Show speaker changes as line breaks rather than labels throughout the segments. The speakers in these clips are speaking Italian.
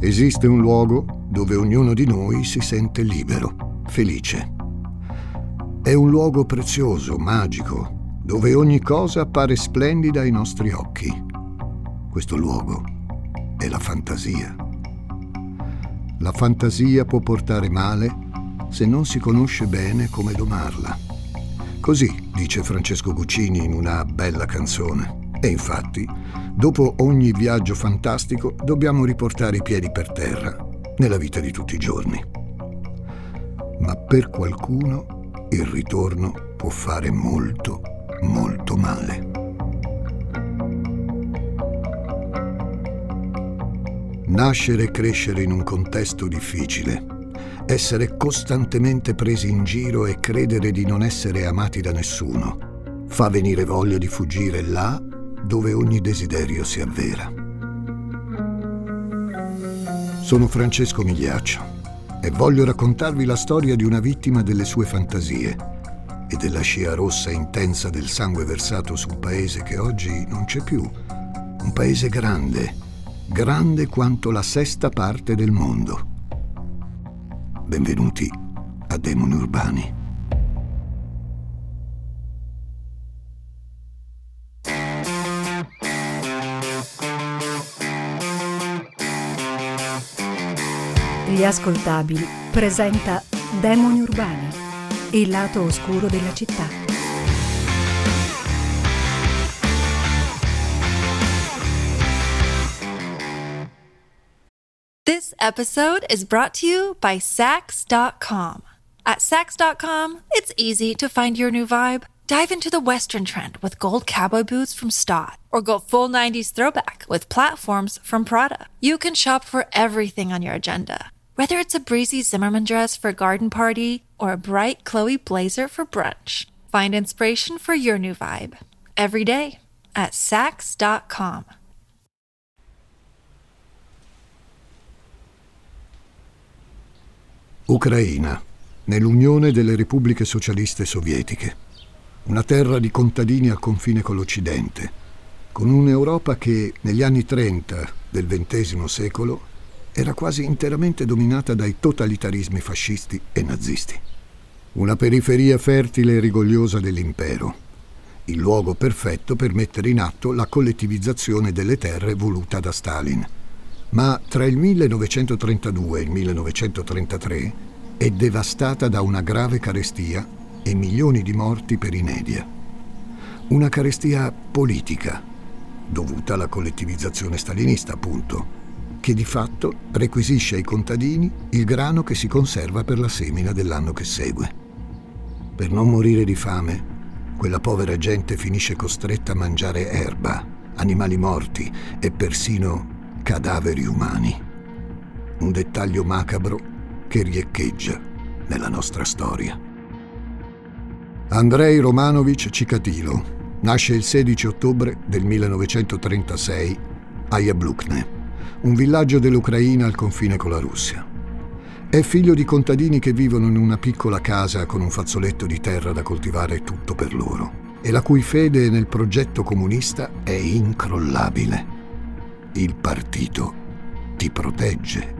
Esiste un luogo dove ognuno di noi si sente libero, felice. È un luogo prezioso, magico, dove ogni cosa appare splendida ai nostri occhi. Questo luogo è la fantasia. La fantasia può portare male se non si conosce bene come domarla. Così dice Francesco Guccini in una bella canzone. E infatti, dopo ogni viaggio fantastico, dobbiamo riportare i piedi per terra nella vita di tutti i giorni. Ma per qualcuno il ritorno può fare molto, molto male. Nascere e crescere in un contesto difficile, essere costantemente presi in giro e credere di non essere amati da nessuno, fa venire voglia di fuggire là dove ogni desiderio si avvera. Sono Francesco Migliaccio e voglio raccontarvi la storia di una vittima delle sue fantasie e della scia rossa intensa del sangue versato su un paese che oggi non c'è più, un paese grande, grande quanto la sesta parte del mondo. Benvenuti a Demoni Urbani.
Gli ascoltabili presenta Demoni Urbani, il lato oscuro della città.
This episode is brought to you by Sax.com. At Sax.com, it's easy to find your new vibe. Dive into the Western trend with gold cowboy boots from Stott, or go full 90s throwback with platforms from Prada. You can shop for everything on your agenda whether it's a breezy Zimmerman dress for a garden party or a bright Chloe blazer for brunch, find inspiration for your new vibe every day at Sax.com.
Ucraina, nell'Unione delle Repubbliche Socialiste Sovietiche. Una terra di contadini al confine con l'Occidente, con un'Europa che negli anni 30 del XX secolo era quasi interamente dominata dai totalitarismi fascisti e nazisti. Una periferia fertile e rigogliosa dell'impero, il luogo perfetto per mettere in atto la collettivizzazione delle terre voluta da Stalin. Ma tra il 1932 e il 1933 è devastata da una grave carestia e milioni di morti per inedia. Una carestia politica, dovuta alla collettivizzazione stalinista, appunto, che di fatto requisisce ai contadini il grano che si conserva per la semina dell'anno che segue. Per non morire di fame, quella povera gente finisce costretta a mangiare erba, animali morti e persino cadaveri umani. Un dettaglio macabro che riecheggia nella nostra storia. Andrei Romanovich Cicatilo nasce il 16 ottobre del 1936 a Jablukne un villaggio dell'Ucraina al confine con la Russia. È figlio di contadini che vivono in una piccola casa con un fazzoletto di terra da coltivare tutto per loro e la cui fede nel progetto comunista è incrollabile. Il partito ti protegge.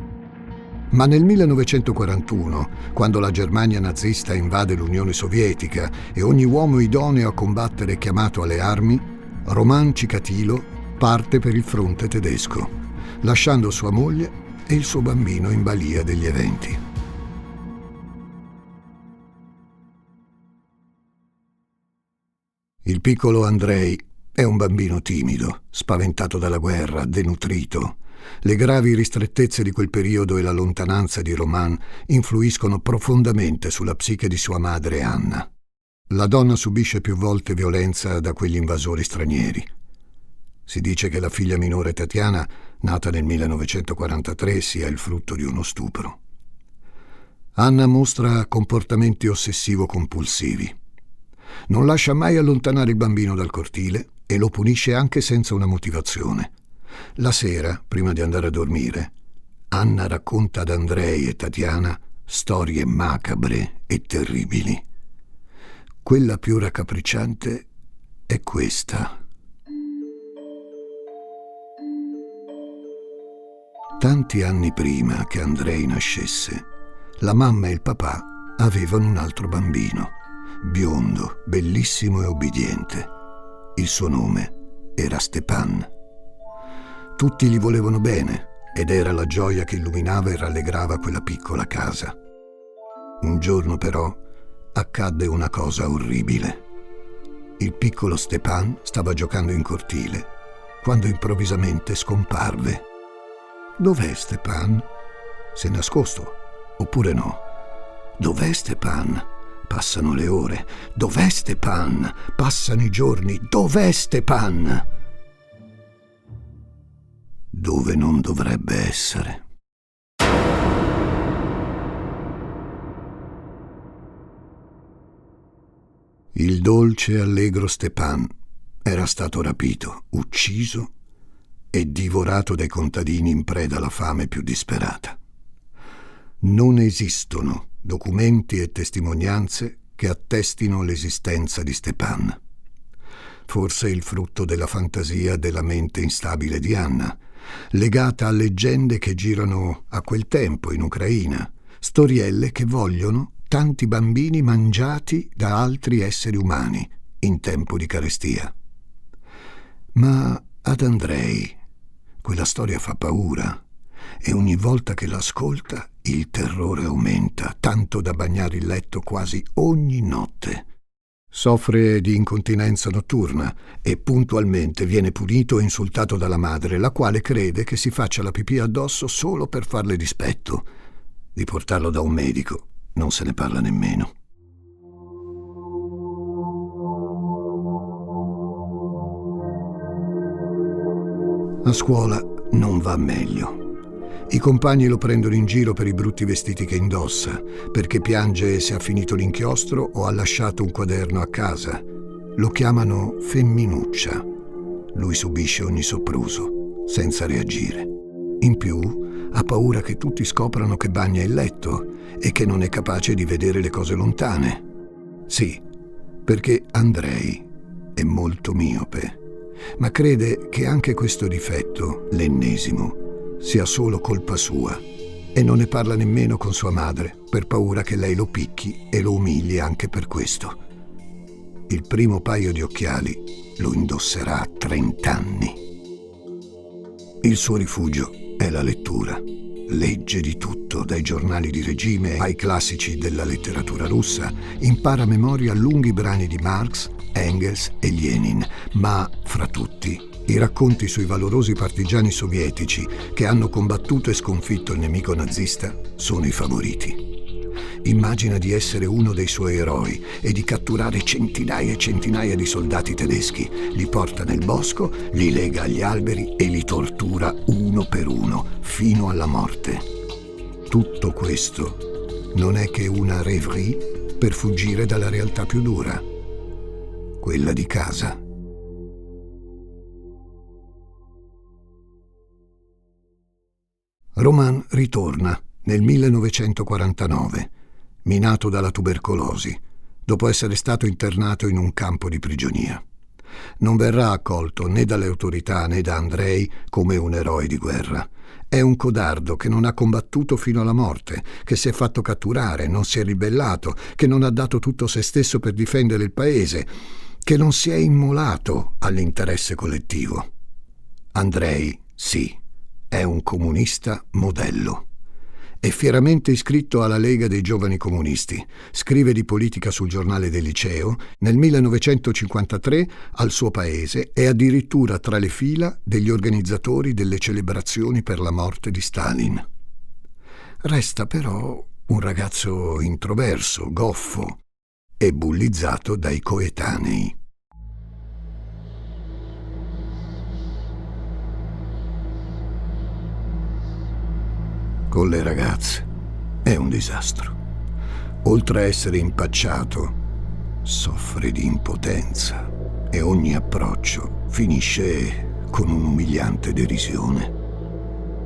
Ma nel 1941, quando la Germania nazista invade l'Unione Sovietica e ogni uomo idoneo a combattere è chiamato alle armi, Roman Cicatilo parte per il fronte tedesco lasciando sua moglie e il suo bambino in balia degli eventi. Il piccolo Andrei è un bambino timido, spaventato dalla guerra, denutrito. Le gravi ristrettezze di quel periodo e la lontananza di Roman influiscono profondamente sulla psiche di sua madre Anna. La donna subisce più volte violenza da quegli invasori stranieri. Si dice che la figlia minore Tatiana, nata nel 1943, sia il frutto di uno stupro. Anna mostra comportamenti ossessivo-compulsivi. Non lascia mai allontanare il bambino dal cortile e lo punisce anche senza una motivazione. La sera, prima di andare a dormire, Anna racconta ad Andrei e Tatiana storie macabre e terribili. Quella più raccapricciante è questa. Tanti anni prima che Andrei nascesse, la mamma e il papà avevano un altro bambino, biondo, bellissimo e obbediente. Il suo nome era Stepan. Tutti gli volevano bene ed era la gioia che illuminava e rallegrava quella piccola casa. Un giorno però accadde una cosa orribile. Il piccolo Stepan stava giocando in cortile quando improvvisamente scomparve. Dov'è Stepan? Si è nascosto? Oppure no? Dov'è Stepan? Passano le ore. Dov'è Stepan? Passano i giorni. Dov'è Stepan? Dove non dovrebbe essere. Il dolce allegro Stepan era stato rapito, ucciso e divorato dai contadini in preda alla fame più disperata. Non esistono documenti e testimonianze che attestino l'esistenza di Stepan. Forse il frutto della fantasia della mente instabile di Anna, legata a leggende che girano a quel tempo in Ucraina, storielle che vogliono tanti bambini mangiati da altri esseri umani in tempo di carestia. Ma ad Andrei quella storia fa paura e ogni volta che l'ascolta il terrore aumenta, tanto da bagnare il letto quasi ogni notte. Soffre di incontinenza notturna e puntualmente viene punito e insultato dalla madre, la quale crede che si faccia la pipì addosso solo per farle dispetto. Di portarlo da un medico non se ne parla nemmeno. A scuola non va meglio. I compagni lo prendono in giro per i brutti vestiti che indossa, perché piange se ha finito l'inchiostro o ha lasciato un quaderno a casa. Lo chiamano femminuccia. Lui subisce ogni sopruso, senza reagire. In più, ha paura che tutti scoprano che bagna il letto e che non è capace di vedere le cose lontane. Sì, perché Andrei è molto miope ma crede che anche questo difetto, l'ennesimo, sia solo colpa sua e non ne parla nemmeno con sua madre per paura che lei lo picchi e lo umili anche per questo. Il primo paio di occhiali lo indosserà a 30 anni. Il suo rifugio è la lettura. Legge di tutto, dai giornali di regime ai classici della letteratura russa, impara a memoria lunghi brani di Marx Engels e Lenin, ma fra tutti i racconti sui valorosi partigiani sovietici che hanno combattuto e sconfitto il nemico nazista sono i favoriti. Immagina di essere uno dei suoi eroi e di catturare centinaia e centinaia di soldati tedeschi, li porta nel bosco, li lega agli alberi e li tortura uno per uno fino alla morte. Tutto questo non è che una rêverie per fuggire dalla realtà più dura quella di casa. Roman ritorna nel 1949, minato dalla tubercolosi, dopo essere stato internato in un campo di prigionia. Non verrà accolto né dalle autorità né da Andrei come un eroe di guerra. È un codardo che non ha combattuto fino alla morte, che si è fatto catturare, non si è ribellato, che non ha dato tutto se stesso per difendere il paese che non si è immolato all'interesse collettivo. Andrei, sì, è un comunista modello. È fieramente iscritto alla Lega dei Giovani Comunisti, scrive di politica sul giornale del liceo, nel 1953 al suo paese è addirittura tra le fila degli organizzatori delle celebrazioni per la morte di Stalin. Resta però un ragazzo introverso, goffo, e bullizzato dai coetanei. Con le ragazze è un disastro. Oltre a essere impacciato, soffre di impotenza e ogni approccio finisce con un'umiliante derisione.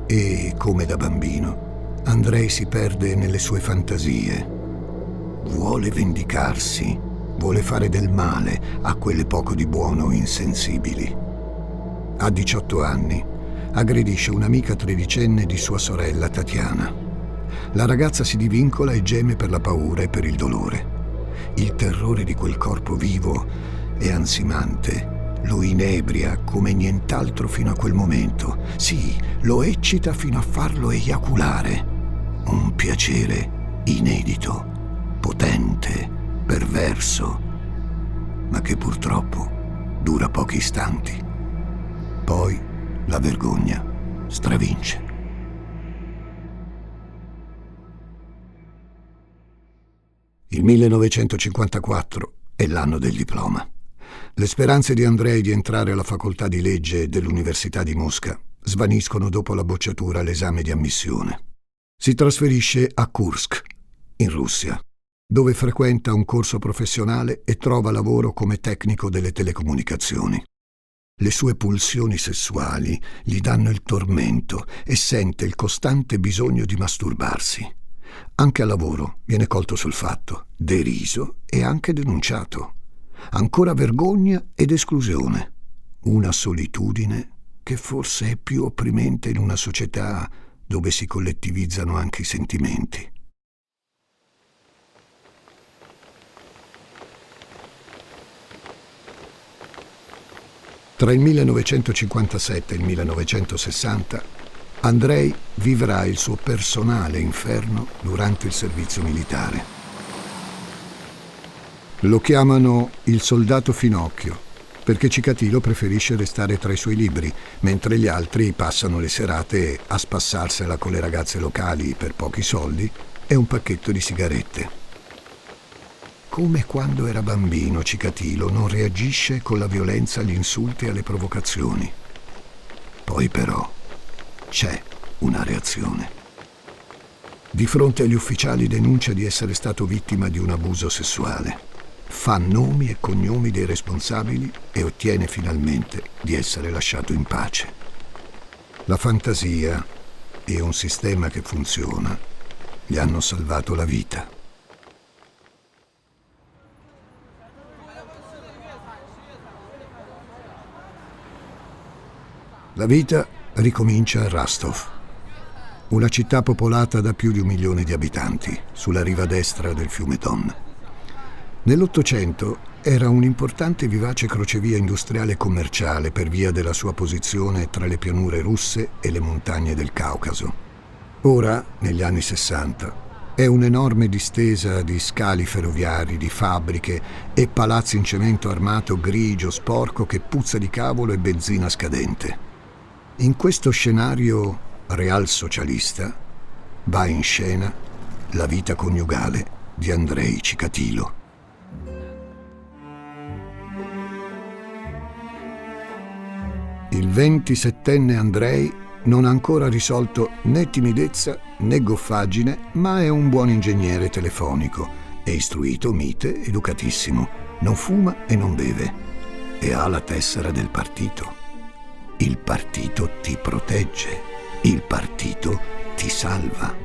E, come da bambino, Andrei si perde nelle sue fantasie vuole vendicarsi, vuole fare del male a quelle poco di buono insensibili. A 18 anni aggredisce un'amica tredicenne di sua sorella Tatiana. La ragazza si divincola e geme per la paura e per il dolore. Il terrore di quel corpo vivo e ansimante lo inebria come nient'altro fino a quel momento. Sì, lo eccita fino a farlo eiaculare. Un piacere inedito, potente, perverso, ma che purtroppo dura pochi istanti. Poi la vergogna stravince. Il 1954 è l'anno del diploma. Le speranze di Andrei di entrare alla facoltà di legge dell'Università di Mosca svaniscono dopo la bocciatura all'esame di ammissione. Si trasferisce a Kursk, in Russia, dove frequenta un corso professionale e trova lavoro come tecnico delle telecomunicazioni. Le sue pulsioni sessuali gli danno il tormento e sente il costante bisogno di masturbarsi. Anche al lavoro viene colto sul fatto, deriso e anche denunciato ancora vergogna ed esclusione, una solitudine che forse è più opprimente in una società dove si collettivizzano anche i sentimenti. Tra il 1957 e il 1960 Andrei vivrà il suo personale inferno durante il servizio militare. Lo chiamano il soldato Finocchio, perché Cicatilo preferisce restare tra i suoi libri, mentre gli altri passano le serate a spassarsela con le ragazze locali per pochi soldi e un pacchetto di sigarette. Come quando era bambino, Cicatilo non reagisce con la violenza agli insulti e alle provocazioni. Poi però c'è una reazione. Di fronte agli ufficiali denuncia di essere stato vittima di un abuso sessuale fa nomi e cognomi dei responsabili e ottiene finalmente di essere lasciato in pace. La fantasia e un sistema che funziona gli hanno salvato la vita. La vita ricomincia a Rastov, una città popolata da più di un milione di abitanti, sulla riva destra del fiume Don. Nell'Ottocento era un'importante e vivace crocevia industriale e commerciale per via della sua posizione tra le pianure russe e le montagne del Caucaso. Ora, negli anni Sessanta, è un'enorme distesa di scali ferroviari, di fabbriche e palazzi in cemento armato grigio, sporco che puzza di cavolo e benzina scadente. In questo scenario real socialista va in scena la vita coniugale di Andrei Cicatilo. Il 27enne Andrei non ha ancora risolto né timidezza né goffaggine, ma è un buon ingegnere telefonico. È istruito, mite, educatissimo. Non fuma e non beve. E ha la tessera del partito. Partito ti protegge. Il partito ti salva.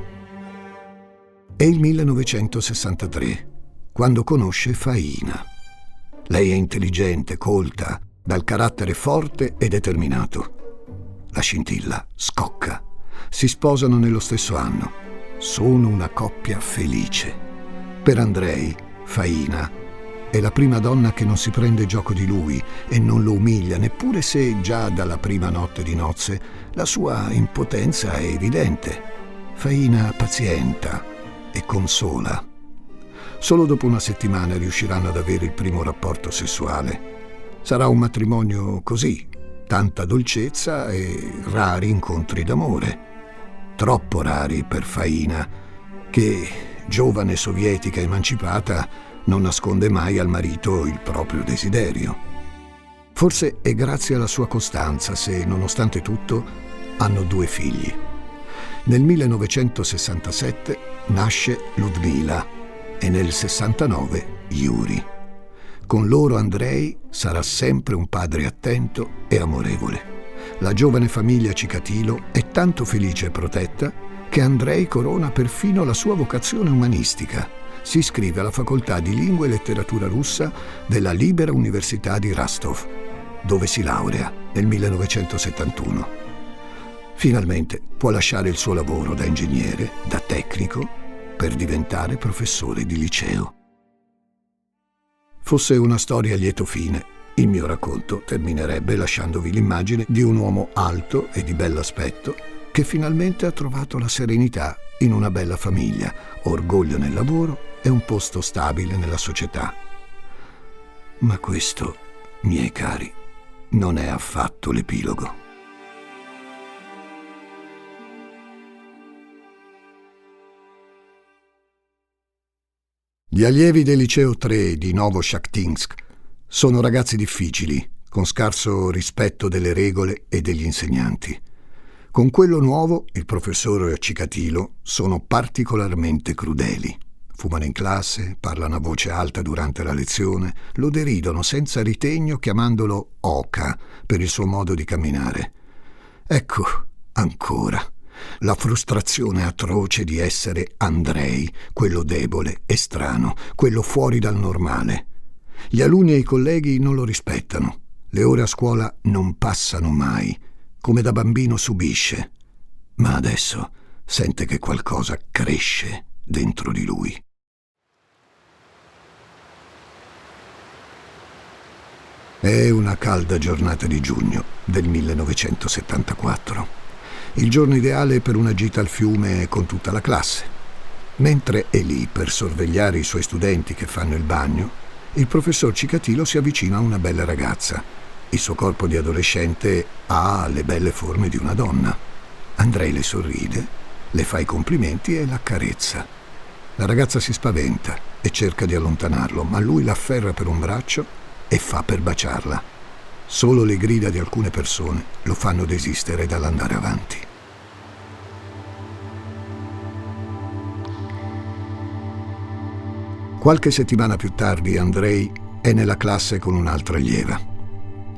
È il 1963, quando conosce Faina. Lei è intelligente, colta, dal carattere forte e determinato. La scintilla scocca. Si sposano nello stesso anno. Sono una coppia felice. Per Andrei, Faina è la prima donna che non si prende gioco di lui e non lo umilia, neppure se già dalla prima notte di nozze la sua impotenza è evidente. Faina pazienta e consola. Solo dopo una settimana riusciranno ad avere il primo rapporto sessuale. Sarà un matrimonio così, tanta dolcezza e rari incontri d'amore. Troppo rari per Faina, che, giovane sovietica emancipata, non nasconde mai al marito il proprio desiderio. Forse è grazie alla sua costanza se, nonostante tutto, hanno due figli. Nel 1967 nasce Ludmila e nel 69 Yuri. Con loro Andrei sarà sempre un padre attento e amorevole. La giovane famiglia Cicatilo è tanto felice e protetta che Andrei corona perfino la sua vocazione umanistica. Si iscrive alla facoltà di lingua e letteratura russa della Libera Università di Rastov, dove si laurea nel 1971. Finalmente può lasciare il suo lavoro da ingegnere, da tecnico, per diventare professore di liceo. Fosse una storia a lieto fine, il mio racconto terminerebbe lasciandovi l'immagine di un uomo alto e di bell'aspetto che finalmente ha trovato la serenità in una bella famiglia, orgoglio nel lavoro e un posto stabile nella società. Ma questo, miei cari, non è affatto l'epilogo. Gli allievi del liceo 3 di Novoshaktinsk sono ragazzi difficili, con scarso rispetto delle regole e degli insegnanti. Con quello nuovo, il professore Cicatilo, sono particolarmente crudeli. Fumano in classe, parlano a voce alta durante la lezione, lo deridono senza ritegno chiamandolo Oca per il suo modo di camminare. Ecco, ancora, la frustrazione atroce di essere Andrei, quello debole e strano, quello fuori dal normale. Gli alunni e i colleghi non lo rispettano. Le ore a scuola non passano mai come da bambino subisce, ma adesso sente che qualcosa cresce dentro di lui. È una calda giornata di giugno del 1974. Il giorno ideale per una gita al fiume con tutta la classe. Mentre è lì per sorvegliare i suoi studenti che fanno il bagno, il professor Cicatilo si avvicina a una bella ragazza il suo corpo di adolescente ha le belle forme di una donna. Andrei le sorride, le fa i complimenti e l'accarezza. La ragazza si spaventa e cerca di allontanarlo, ma lui la afferra per un braccio e fa per baciarla. Solo le grida di alcune persone lo fanno desistere dall'andare avanti. Qualche settimana più tardi Andrei è nella classe con un'altra allieva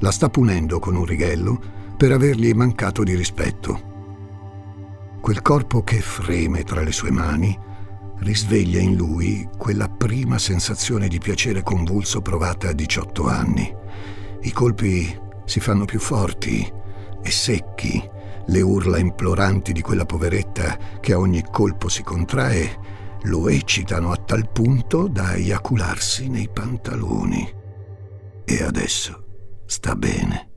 la sta punendo con un righello per avergli mancato di rispetto. Quel corpo che freme tra le sue mani risveglia in lui quella prima sensazione di piacere convulso provata a 18 anni. I colpi si fanno più forti e secchi, le urla imploranti di quella poveretta che a ogni colpo si contrae lo eccitano a tal punto da eiacularsi nei pantaloni. E adesso sta bene.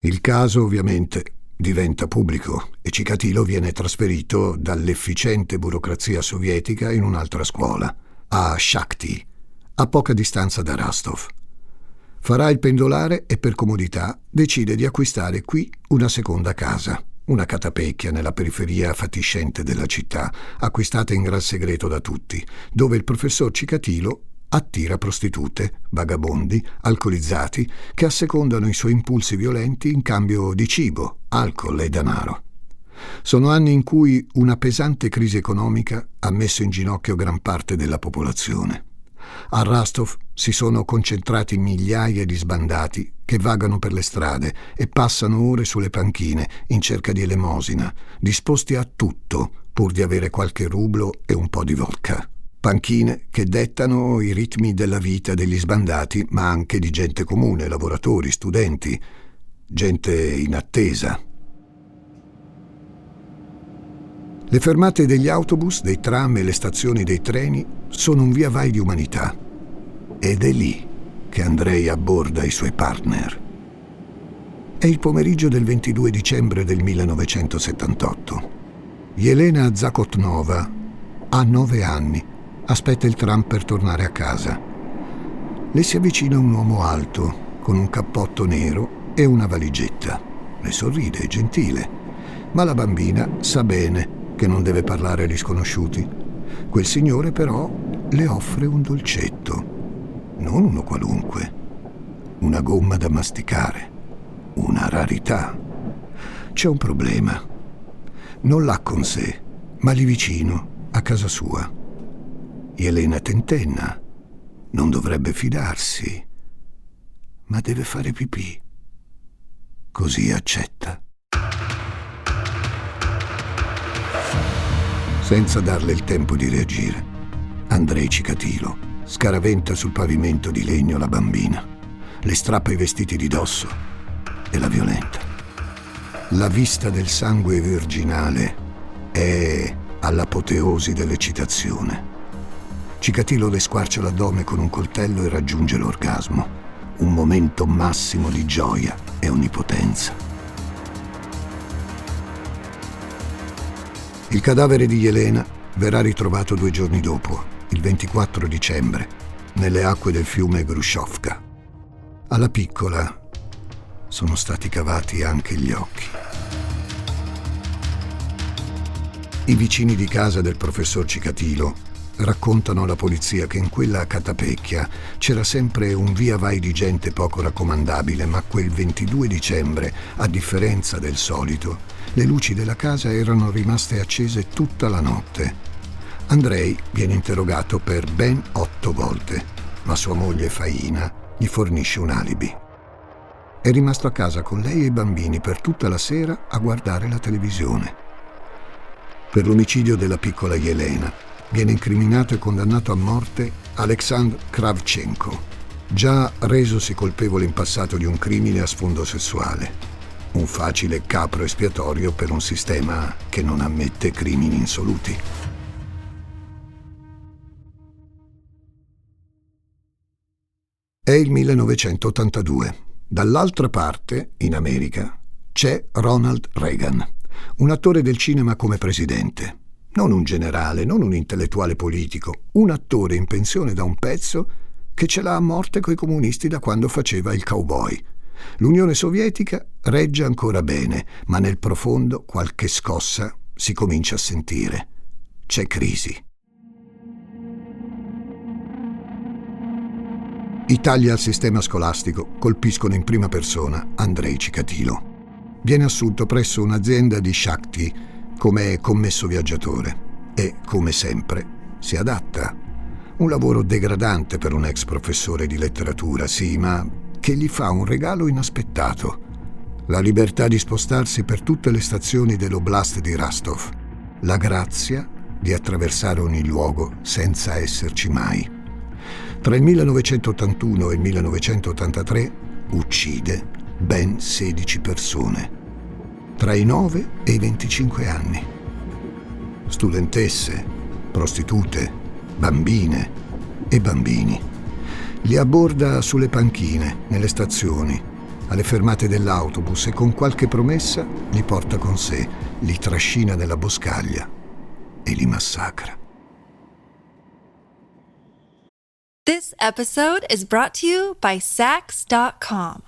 Il caso ovviamente diventa pubblico e Cicatilo viene trasferito dall'efficiente burocrazia sovietica in un'altra scuola, a Shakti, a poca distanza da Rostov. Farà il pendolare e per comodità decide di acquistare qui una seconda casa, una catapecchia nella periferia fatiscente della città, acquistata in gran segreto da tutti, dove il professor Cicatilo attira prostitute, vagabondi, alcolizzati che assecondano i suoi impulsi violenti in cambio di cibo, alcol e denaro. Sono anni in cui una pesante crisi economica ha messo in ginocchio gran parte della popolazione. A Rastov si sono concentrati migliaia di sbandati che vagano per le strade e passano ore sulle panchine in cerca di elemosina, disposti a tutto pur di avere qualche rublo e un po' di vodka panchine che dettano i ritmi della vita degli sbandati, ma anche di gente comune, lavoratori, studenti, gente in attesa. Le fermate degli autobus, dei tram e le stazioni dei treni sono un via vai di umanità. Ed è lì che Andrei abborda i suoi partner. È il pomeriggio del 22 dicembre del 1978. Yelena Zakotnova ha nove anni aspetta il tram per tornare a casa. Le si avvicina un uomo alto, con un cappotto nero e una valigetta. Le sorride, è gentile, ma la bambina sa bene che non deve parlare agli sconosciuti. Quel signore però le offre un dolcetto, non uno qualunque, una gomma da masticare, una rarità. C'è un problema. Non l'ha con sé, ma lì vicino, a casa sua. Elena tentenna. Non dovrebbe fidarsi, ma deve fare pipì. Così accetta. Senza darle il tempo di reagire, Andrei Cicatilo scaraventa sul pavimento di legno la bambina, le strappa i vestiti di dosso e la violenta. La vista del sangue virginale è all'apoteosi dell'eccitazione. Cicatilo le squarcia l'addome con un coltello e raggiunge l'orgasmo, un momento massimo di gioia e onnipotenza. Il cadavere di Elena verrà ritrovato due giorni dopo, il 24 dicembre, nelle acque del fiume Grushovka. Alla piccola sono stati cavati anche gli occhi. I vicini di casa del professor Cicatilo raccontano alla polizia che in quella catapecchia c'era sempre un via vai di gente poco raccomandabile, ma quel 22 dicembre, a differenza del solito, le luci della casa erano rimaste accese tutta la notte. Andrei viene interrogato per ben otto volte, ma sua moglie Faina gli fornisce un alibi. È rimasto a casa con lei e i bambini per tutta la sera a guardare la televisione. Per l'omicidio della piccola Yelena viene incriminato e condannato a morte Alexandr Kravchenko, già resosi colpevole in passato di un crimine a sfondo sessuale. Un facile capro espiatorio per un sistema che non ammette crimini insoluti. È il 1982. Dall'altra parte, in America, c'è Ronald Reagan, un attore del cinema come presidente. Non un generale, non un intellettuale politico, un attore in pensione da un pezzo che ce l'ha a morte coi comunisti da quando faceva il cowboy. L'Unione Sovietica regge ancora bene, ma nel profondo qualche scossa si comincia a sentire. C'è crisi. I tagli al sistema scolastico colpiscono in prima persona Andrei Cicatilo. Viene assunto presso un'azienda di Shakti come commesso viaggiatore e, come sempre, si adatta. Un lavoro degradante per un ex professore di letteratura, sì, ma che gli fa un regalo inaspettato. La libertà di spostarsi per tutte le stazioni dell'Oblast di Rastov. La grazia di attraversare ogni luogo senza esserci mai. Tra il 1981 e il 1983 uccide ben 16 persone, tra i 9 e i 25 anni. Studentesse, prostitute, bambine e bambini. Li abborda sulle panchine, nelle stazioni, alle fermate dell'autobus e con qualche promessa li porta con sé, li trascina nella boscaglia e li massacra.
This episode is brought to you by Sax.com.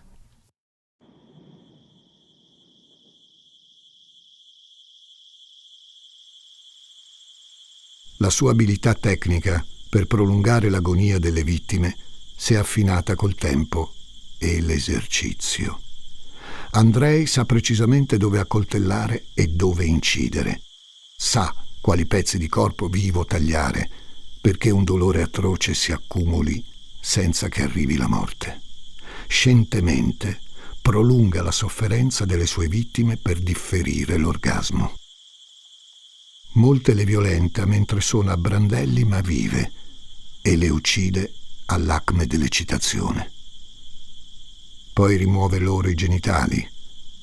La sua abilità tecnica per prolungare l'agonia delle vittime si è affinata col tempo e l'esercizio. Andrei sa precisamente dove accoltellare e dove incidere. Sa quali pezzi di corpo vivo tagliare perché un dolore atroce si accumuli senza che arrivi la morte. Scientemente prolunga la sofferenza delle sue vittime per differire l'orgasmo. Molte le violenta mentre sono a brandelli ma vive e le uccide all'acme dell'eccitazione. Poi rimuove loro i genitali,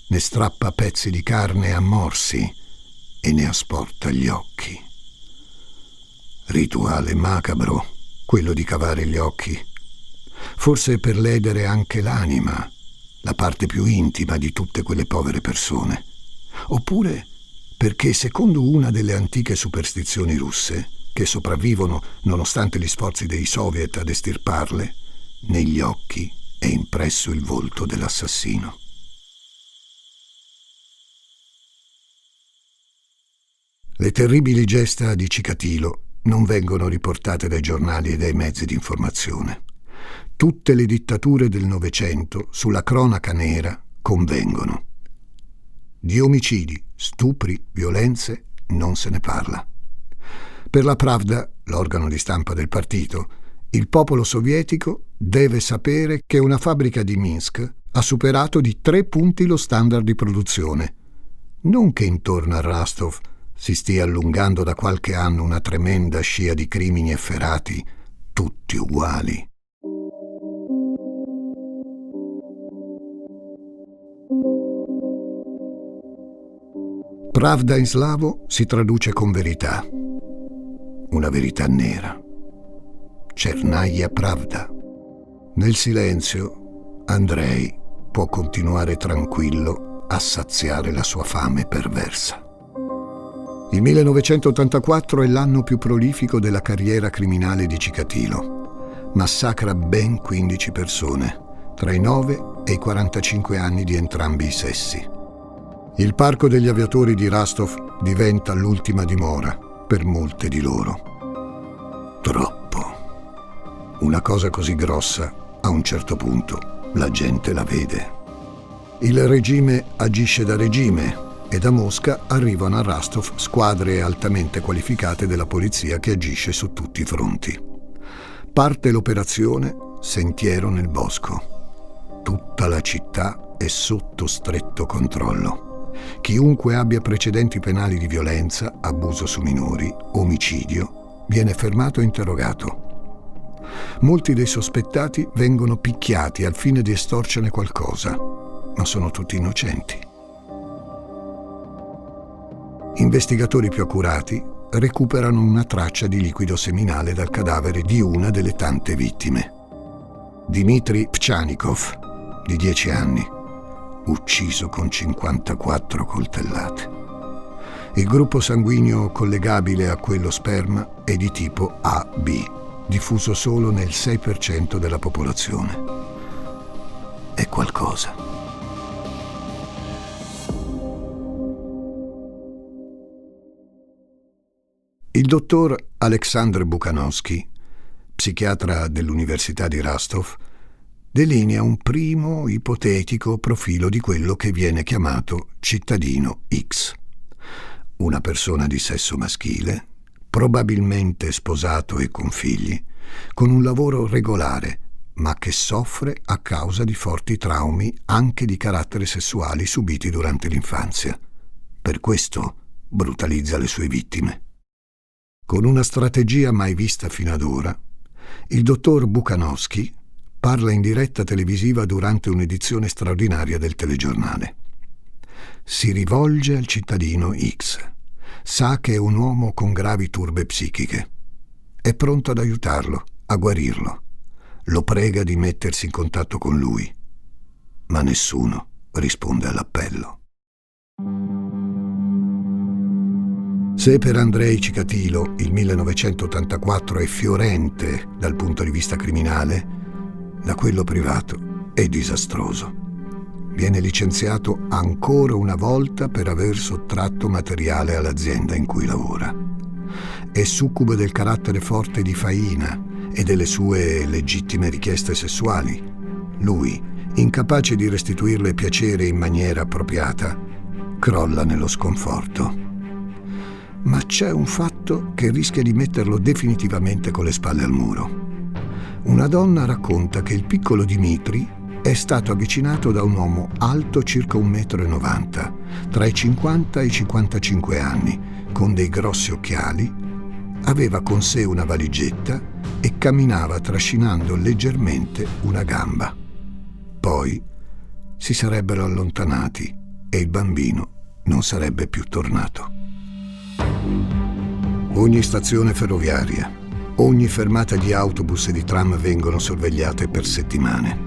ne strappa pezzi di carne a morsi e ne asporta gli occhi. Rituale macabro, quello di cavare gli occhi, forse per ledere anche l'anima, la parte più intima di tutte quelle povere persone, oppure perché secondo una delle antiche superstizioni russe, che sopravvivono nonostante gli sforzi dei soviet ad estirparle, negli occhi è impresso il volto dell'assassino. Le terribili gesta di Cicatilo non vengono riportate dai giornali e dai mezzi di informazione. Tutte le dittature del Novecento sulla cronaca nera convengono. Di omicidi, stupri, violenze non se ne parla. Per la Pravda, l'organo di stampa del partito, il popolo sovietico deve sapere che una fabbrica di Minsk ha superato di tre punti lo standard di produzione. Non che intorno a Rostov si stia allungando da qualche anno una tremenda scia di crimini efferati, tutti uguali. Pravda in slavo si traduce con verità, una verità nera. Cernaia Pravda. Nel silenzio, Andrei può continuare tranquillo a saziare la sua fame perversa. Il 1984 è l'anno più prolifico della carriera criminale di Cicatilo. Massacra ben 15 persone, tra i 9 e i 45 anni di entrambi i sessi. Il parco degli aviatori di Rastov diventa l'ultima dimora per molte di loro. Troppo. Una cosa così grossa, a un certo punto, la gente la vede. Il regime agisce da regime e da Mosca arrivano a Rastov squadre altamente qualificate della polizia che agisce su tutti i fronti. Parte l'operazione Sentiero nel bosco. Tutta la città è sotto stretto controllo. Chiunque abbia precedenti penali di violenza, abuso su minori, omicidio, viene fermato e interrogato. Molti dei sospettati vengono picchiati al fine di estorcerne qualcosa, ma sono tutti innocenti. Investigatori più accurati recuperano una traccia di liquido seminale dal cadavere di una delle tante vittime. Dmitry Pchanikov, di 10 anni, ucciso con 54 coltellate. Il gruppo sanguigno collegabile a quello sperma è di tipo AB, diffuso solo nel 6% della popolazione. È qualcosa. Il dottor Alexandr Bukhanovsky, psichiatra dell'Università di Rostov, delinea un primo ipotetico profilo di quello che viene chiamato cittadino X. Una persona di sesso maschile, probabilmente sposato e con figli, con un lavoro regolare, ma che soffre a causa di forti traumi anche di carattere sessuali subiti durante l'infanzia. Per questo brutalizza le sue vittime. Con una strategia mai vista fino ad ora, il dottor Bukhanowski parla in diretta televisiva durante un'edizione straordinaria del telegiornale. Si rivolge al cittadino X. Sa che è un uomo con gravi turbe psichiche. È pronto ad aiutarlo, a guarirlo. Lo prega di mettersi in contatto con lui. Ma nessuno risponde all'appello. Se per Andrei Cicatilo il 1984 è fiorente dal punto di vista criminale, da quello privato è disastroso. Viene licenziato ancora una volta per aver sottratto materiale all'azienda in cui lavora. È succubo del carattere forte di Faina e delle sue legittime richieste sessuali. Lui, incapace di restituirle piacere in maniera appropriata, crolla nello sconforto ma c'è un fatto che rischia di metterlo definitivamente con le spalle al muro. Una donna racconta che il piccolo Dimitri è stato avvicinato da un uomo alto circa 1,90 m, tra i 50 e i 55 anni, con dei grossi occhiali, aveva con sé una valigetta e camminava trascinando leggermente una gamba. Poi si sarebbero allontanati e il bambino non sarebbe più tornato. Ogni stazione ferroviaria, ogni fermata di autobus e di tram vengono sorvegliate per settimane.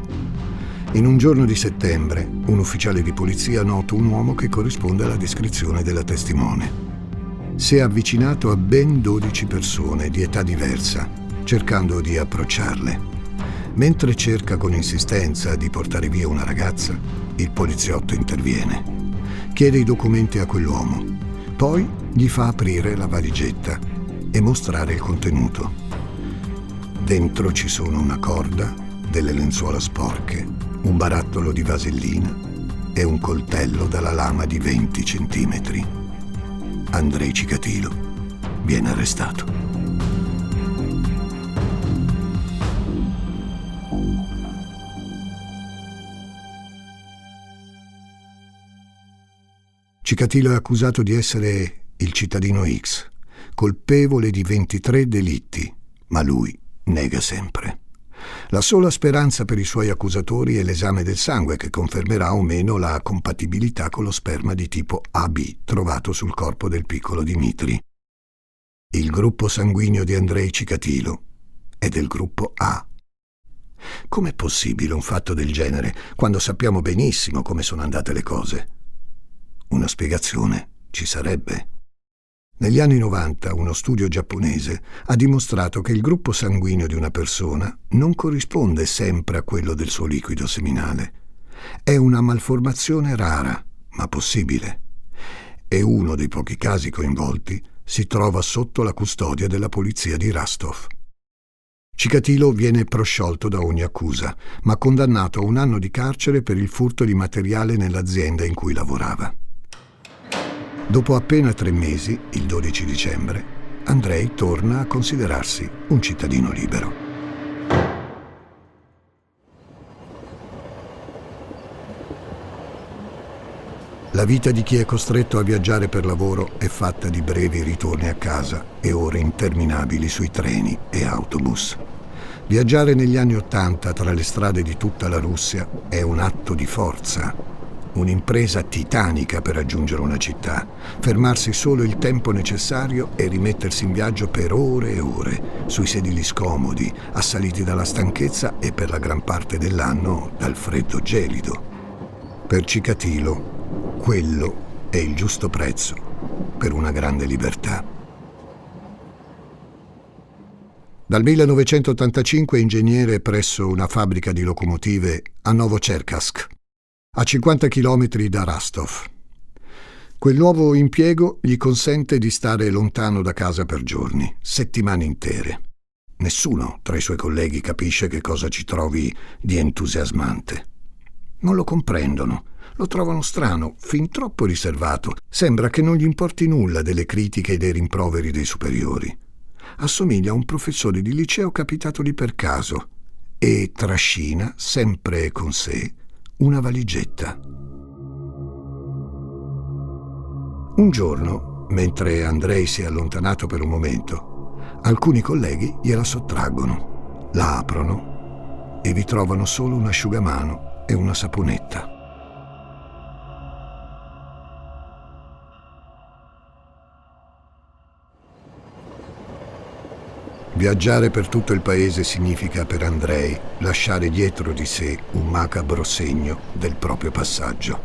In un giorno di settembre, un ufficiale di polizia nota un uomo che corrisponde alla descrizione della testimone. Si è avvicinato a ben 12 persone di età diversa, cercando di approcciarle. Mentre cerca con insistenza di portare via una ragazza, il poliziotto interviene. Chiede i documenti a quell'uomo poi gli fa aprire la valigetta e mostrare il contenuto. Dentro ci sono una corda, delle lenzuola sporche, un barattolo di vasellina e un coltello dalla lama di 20 centimetri. Andrei Cicatilo viene arrestato. Cicatilo è accusato di essere il cittadino X, colpevole di 23 delitti, ma lui nega sempre. La sola speranza per i suoi accusatori è l'esame del sangue che confermerà o meno la compatibilità con lo sperma di tipo AB trovato sul corpo del piccolo Dimitri. Il gruppo sanguigno di Andrei Cicatilo è del gruppo A. Com'è possibile un fatto del genere quando sappiamo benissimo come sono andate le cose? Una spiegazione ci sarebbe. Negli anni 90 uno studio giapponese ha dimostrato che il gruppo sanguigno di una persona non corrisponde sempre a quello del suo liquido seminale. È una malformazione rara, ma possibile. E uno dei pochi casi coinvolti si trova sotto la custodia della polizia di Rastov. Cicatilo viene prosciolto da ogni accusa, ma condannato a un anno di carcere per il furto di materiale nell'azienda in cui lavorava. Dopo appena tre mesi, il 12 dicembre, Andrei torna a considerarsi un cittadino libero. La vita di chi è costretto a viaggiare per lavoro è fatta di brevi ritorni a casa e ore interminabili sui treni e autobus. Viaggiare negli anni Ottanta tra le strade di tutta la Russia è un atto di forza, un'impresa titanica per raggiungere una città, fermarsi solo il tempo necessario e rimettersi in viaggio per ore e ore, sui sedili scomodi, assaliti dalla stanchezza e per la gran parte dell'anno dal freddo gelido. Per Cicatilo, quello è il giusto prezzo per una grande libertà. Dal 1985 è ingegnere presso una fabbrica di locomotive a Novocherkassk, a 50 km da Rastov. Quel nuovo impiego gli consente di stare lontano da casa per giorni, settimane intere. Nessuno tra i suoi colleghi capisce che cosa ci trovi di entusiasmante. Non lo comprendono, lo trovano strano, fin troppo riservato. Sembra che non gli importi nulla delle critiche e dei rimproveri dei superiori. Assomiglia a un professore di liceo capitato lì per caso e trascina sempre con sé una valigetta. Un giorno, mentre Andrei si è allontanato per un momento, alcuni colleghi gliela sottraggono, la aprono e vi trovano solo un asciugamano e una saponetta. Viaggiare per tutto il paese significa per Andrei lasciare dietro di sé un macabro segno del proprio passaggio.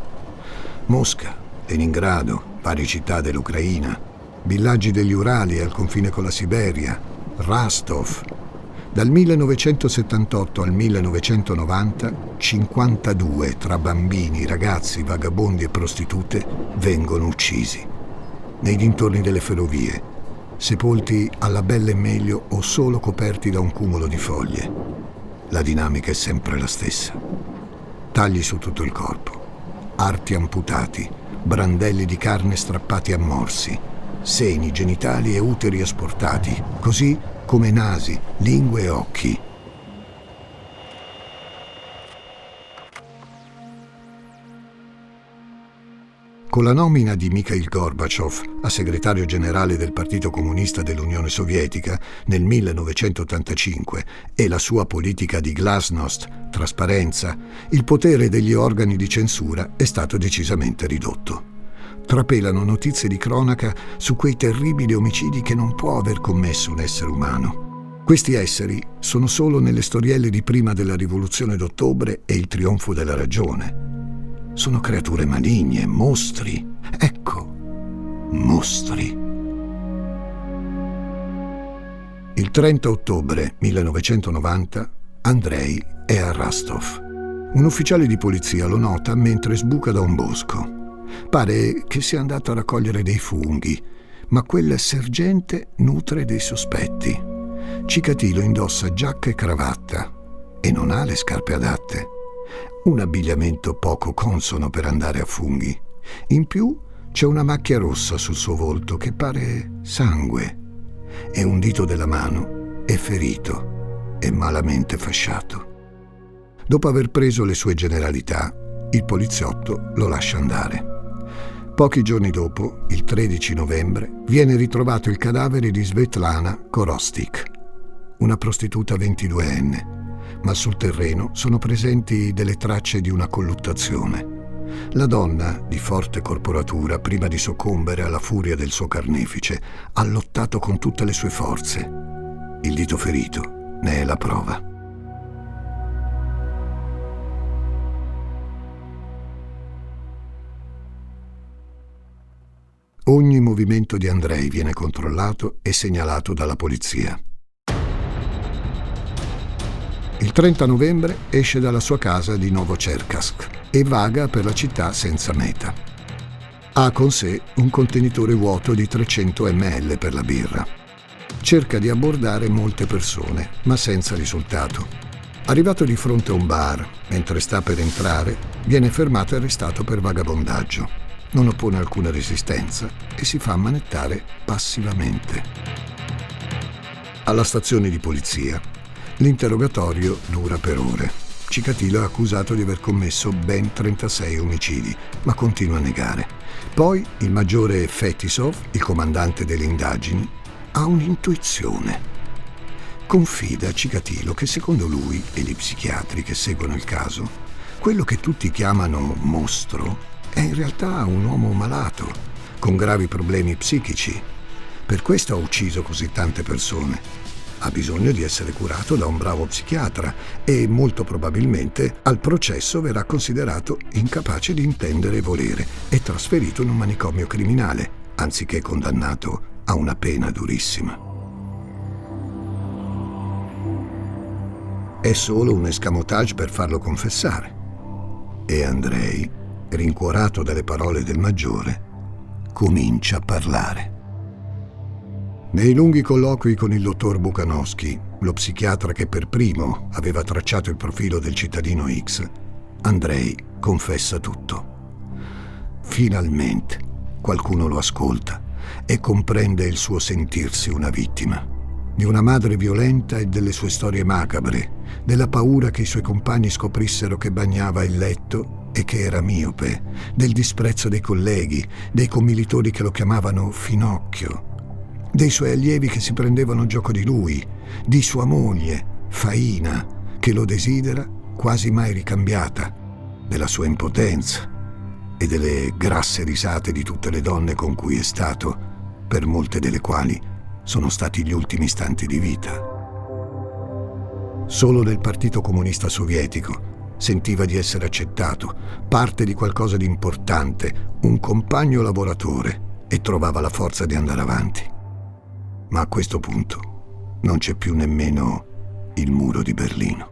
Mosca, Leningrado, varie città dell'Ucraina, villaggi degli Urali al confine con la Siberia, Rastov. Dal 1978 al 1990, 52 tra bambini, ragazzi, vagabondi e prostitute vengono uccisi. Nei dintorni delle ferrovie, sepolti alla bella e meglio o solo coperti da un cumulo di foglie. La dinamica è sempre la stessa. Tagli su tutto il corpo, arti amputati, brandelli di carne strappati a morsi, seni, genitali e uteri asportati, così come nasi, lingue e occhi. Con la nomina di Mikhail Gorbachev a segretario generale del Partito Comunista dell'Unione Sovietica nel 1985 e la sua politica di glasnost, trasparenza, il potere degli organi di censura è stato decisamente ridotto. Trapelano notizie di cronaca su quei terribili omicidi che non può aver commesso un essere umano. Questi esseri sono solo nelle storielle di prima della rivoluzione d'ottobre e il trionfo della ragione sono creature maligne, mostri. Ecco, mostri. Il 30 ottobre 1990 Andrei è a Rastov. Un ufficiale di polizia lo nota mentre sbuca da un bosco. Pare che sia andato a raccogliere dei funghi, ma quel sergente nutre dei sospetti. Cicatilo indossa giacca e cravatta e non ha le scarpe adatte un abbigliamento poco consono per andare a funghi. In più c'è una macchia rossa sul suo volto che pare sangue. e un dito della mano è ferito e malamente fasciato. Dopo aver preso le sue generalità, il poliziotto lo lascia andare. Pochi giorni dopo, il 13 novembre, viene ritrovato il cadavere di Svetlana Korostik, una prostituta 22enne, ma sul terreno sono presenti delle tracce di una colluttazione. La donna, di forte corporatura, prima di soccombere alla furia del suo carnefice, ha lottato con tutte le sue forze. Il dito ferito ne è la prova. Ogni movimento di Andrei viene controllato e segnalato dalla polizia. Il 30 novembre esce dalla sua casa di Novocherkassk e vaga per la città senza meta. Ha con sé un contenitore vuoto di 300 ml per la birra. Cerca di abbordare molte persone, ma senza risultato. Arrivato di fronte a un bar, mentre sta per entrare, viene fermato e arrestato per vagabondaggio non oppone alcuna resistenza e si fa ammanettare passivamente. Alla stazione di polizia l'interrogatorio dura per ore. Cicatilo è accusato di aver commesso ben 36 omicidi, ma continua a negare. Poi il maggiore Fetisov, il comandante delle indagini, ha un'intuizione. Confida a Cicatilo che secondo lui e gli psichiatri che seguono il caso, quello che tutti chiamano mostro è in realtà un uomo malato, con gravi problemi psichici. Per questo ha ucciso così tante persone. Ha bisogno di essere curato da un bravo psichiatra e molto probabilmente al processo verrà considerato incapace di intendere e volere e trasferito in un manicomio criminale, anziché condannato a una pena durissima. È solo un escamotage per farlo confessare. E Andrei rincuorato dalle parole del maggiore, comincia a parlare. Nei lunghi colloqui con il dottor Bukanowski, lo psichiatra che per primo aveva tracciato il profilo del cittadino X, Andrei confessa tutto. Finalmente qualcuno lo ascolta e comprende il suo sentirsi una vittima, di una madre violenta e delle sue storie macabre, della paura che i suoi compagni scoprissero che bagnava il letto e che era miope, del disprezzo dei colleghi, dei commilitori che lo chiamavano Finocchio, dei suoi allievi che si prendevano gioco di lui, di sua moglie, Faina, che lo desidera quasi mai ricambiata, della sua impotenza e delle grasse risate di tutte le donne con cui è stato, per molte delle quali sono stati gli ultimi istanti di vita. Solo nel Partito Comunista Sovietico sentiva di essere accettato, parte di qualcosa di importante, un compagno lavoratore e trovava la forza di andare avanti. Ma a questo punto non c'è più nemmeno il muro di Berlino.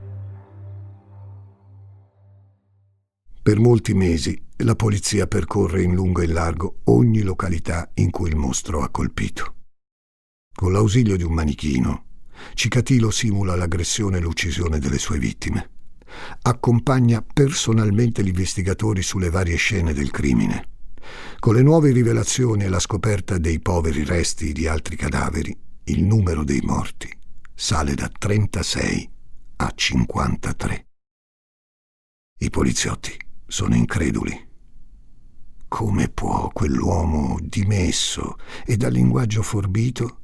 Per molti mesi la polizia percorre in lungo e in largo ogni località in cui il mostro ha colpito. Con l'ausilio di un manichino, Cicatilo simula l'aggressione e l'uccisione delle sue vittime accompagna personalmente gli investigatori sulle varie scene del crimine. Con le nuove rivelazioni e la scoperta dei poveri resti di altri cadaveri, il numero dei morti sale da 36 a 53. I poliziotti sono increduli. Come può quell'uomo dimesso e dal linguaggio forbito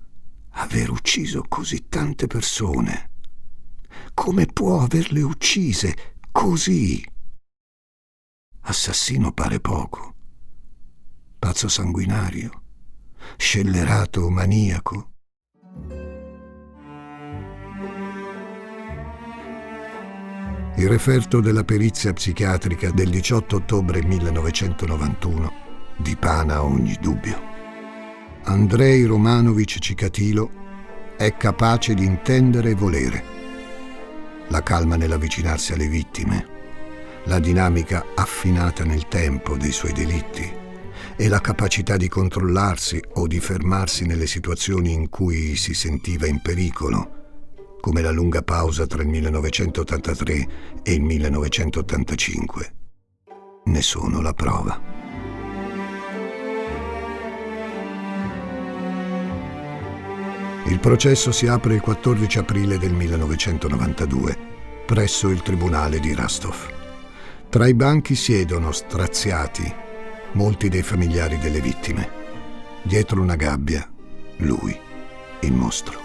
aver ucciso così tante persone? Come può averle uccise così? Assassino pare poco. Pazzo sanguinario, scellerato maniaco. Il referto della perizia psichiatrica del 18 ottobre 1991 dipana ogni dubbio. Andrei Romanovic Cicatilo è capace di intendere e volere la calma nell'avvicinarsi alle vittime, la dinamica affinata nel tempo dei suoi delitti e la capacità di controllarsi o di fermarsi nelle situazioni in cui si sentiva in pericolo, come la lunga pausa tra il 1983 e il 1985, ne sono la prova. Il processo si apre il 14 aprile del 1992 presso il tribunale di Rastov. Tra i banchi siedono straziati molti dei familiari delle vittime. Dietro una gabbia, lui, il mostro.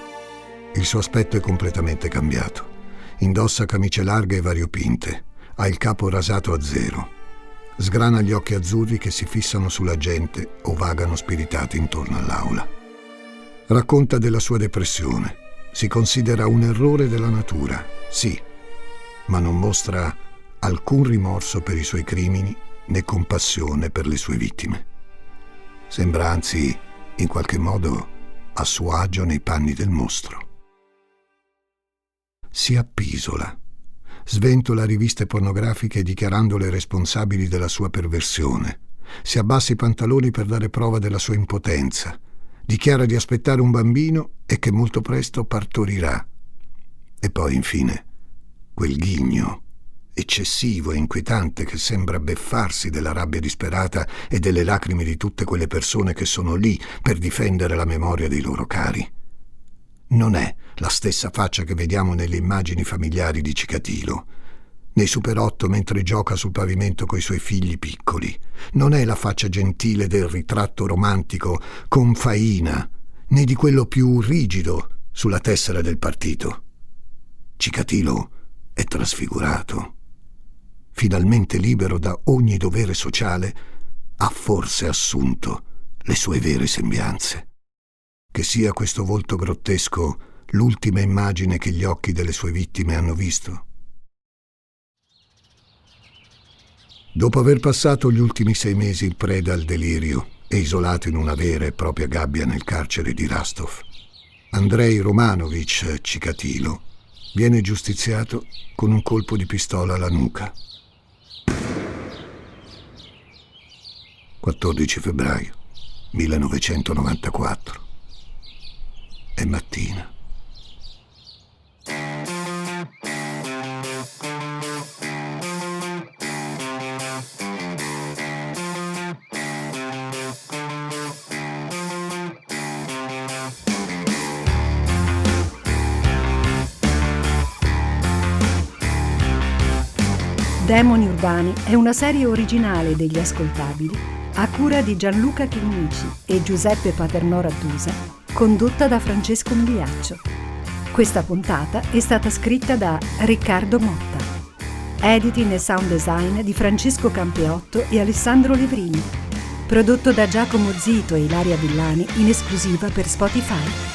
Il suo aspetto è completamente cambiato. Indossa camicie larghe e variopinte, ha il capo rasato a zero. Sgrana gli occhi azzurri che si fissano sulla gente o vagano spiritati intorno all'aula. Racconta della sua depressione. Si considera un errore della natura, sì, ma non mostra alcun rimorso per i suoi crimini né compassione per le sue vittime. Sembra anzi, in qualche modo, a suo agio nei panni del mostro. Si appisola, sventola riviste pornografiche dichiarandole responsabili della sua perversione, si abbassa i pantaloni per dare prova della sua impotenza, dichiara di aspettare un bambino e che molto presto partorirà. E poi, infine, quel ghigno eccessivo e inquietante che sembra beffarsi della rabbia disperata e delle lacrime di tutte quelle persone che sono lì per difendere la memoria dei loro cari. Non è la stessa faccia che vediamo nelle immagini familiari di Cicatilo, nei Super 8 mentre gioca sul pavimento coi suoi figli piccoli. Non è la faccia gentile del ritratto romantico con faina, né di quello più rigido sulla tessera del partito. Cicatilo è trasfigurato finalmente libero da ogni dovere sociale, ha forse assunto le sue vere sembianze. Che sia questo volto grottesco l'ultima immagine che gli occhi delle sue vittime hanno visto? Dopo aver passato gli ultimi sei mesi in preda al delirio e isolato in una vera e propria gabbia nel carcere di Rastov, Andrei Romanovich Cicatilo viene giustiziato con un colpo di pistola alla nuca. 14 febbraio 1994. È mattina.
Demoni Urbani è una serie originale degli ascoltabili a cura di Gianluca Chinnici e Giuseppe Paternò Rattusa, condotta da Francesco Migliaccio. Questa puntata è stata scritta da Riccardo Motta. Editing e sound design di Francesco Campeotto e Alessandro Levrini. Prodotto da Giacomo Zito e Ilaria Villani in esclusiva per Spotify.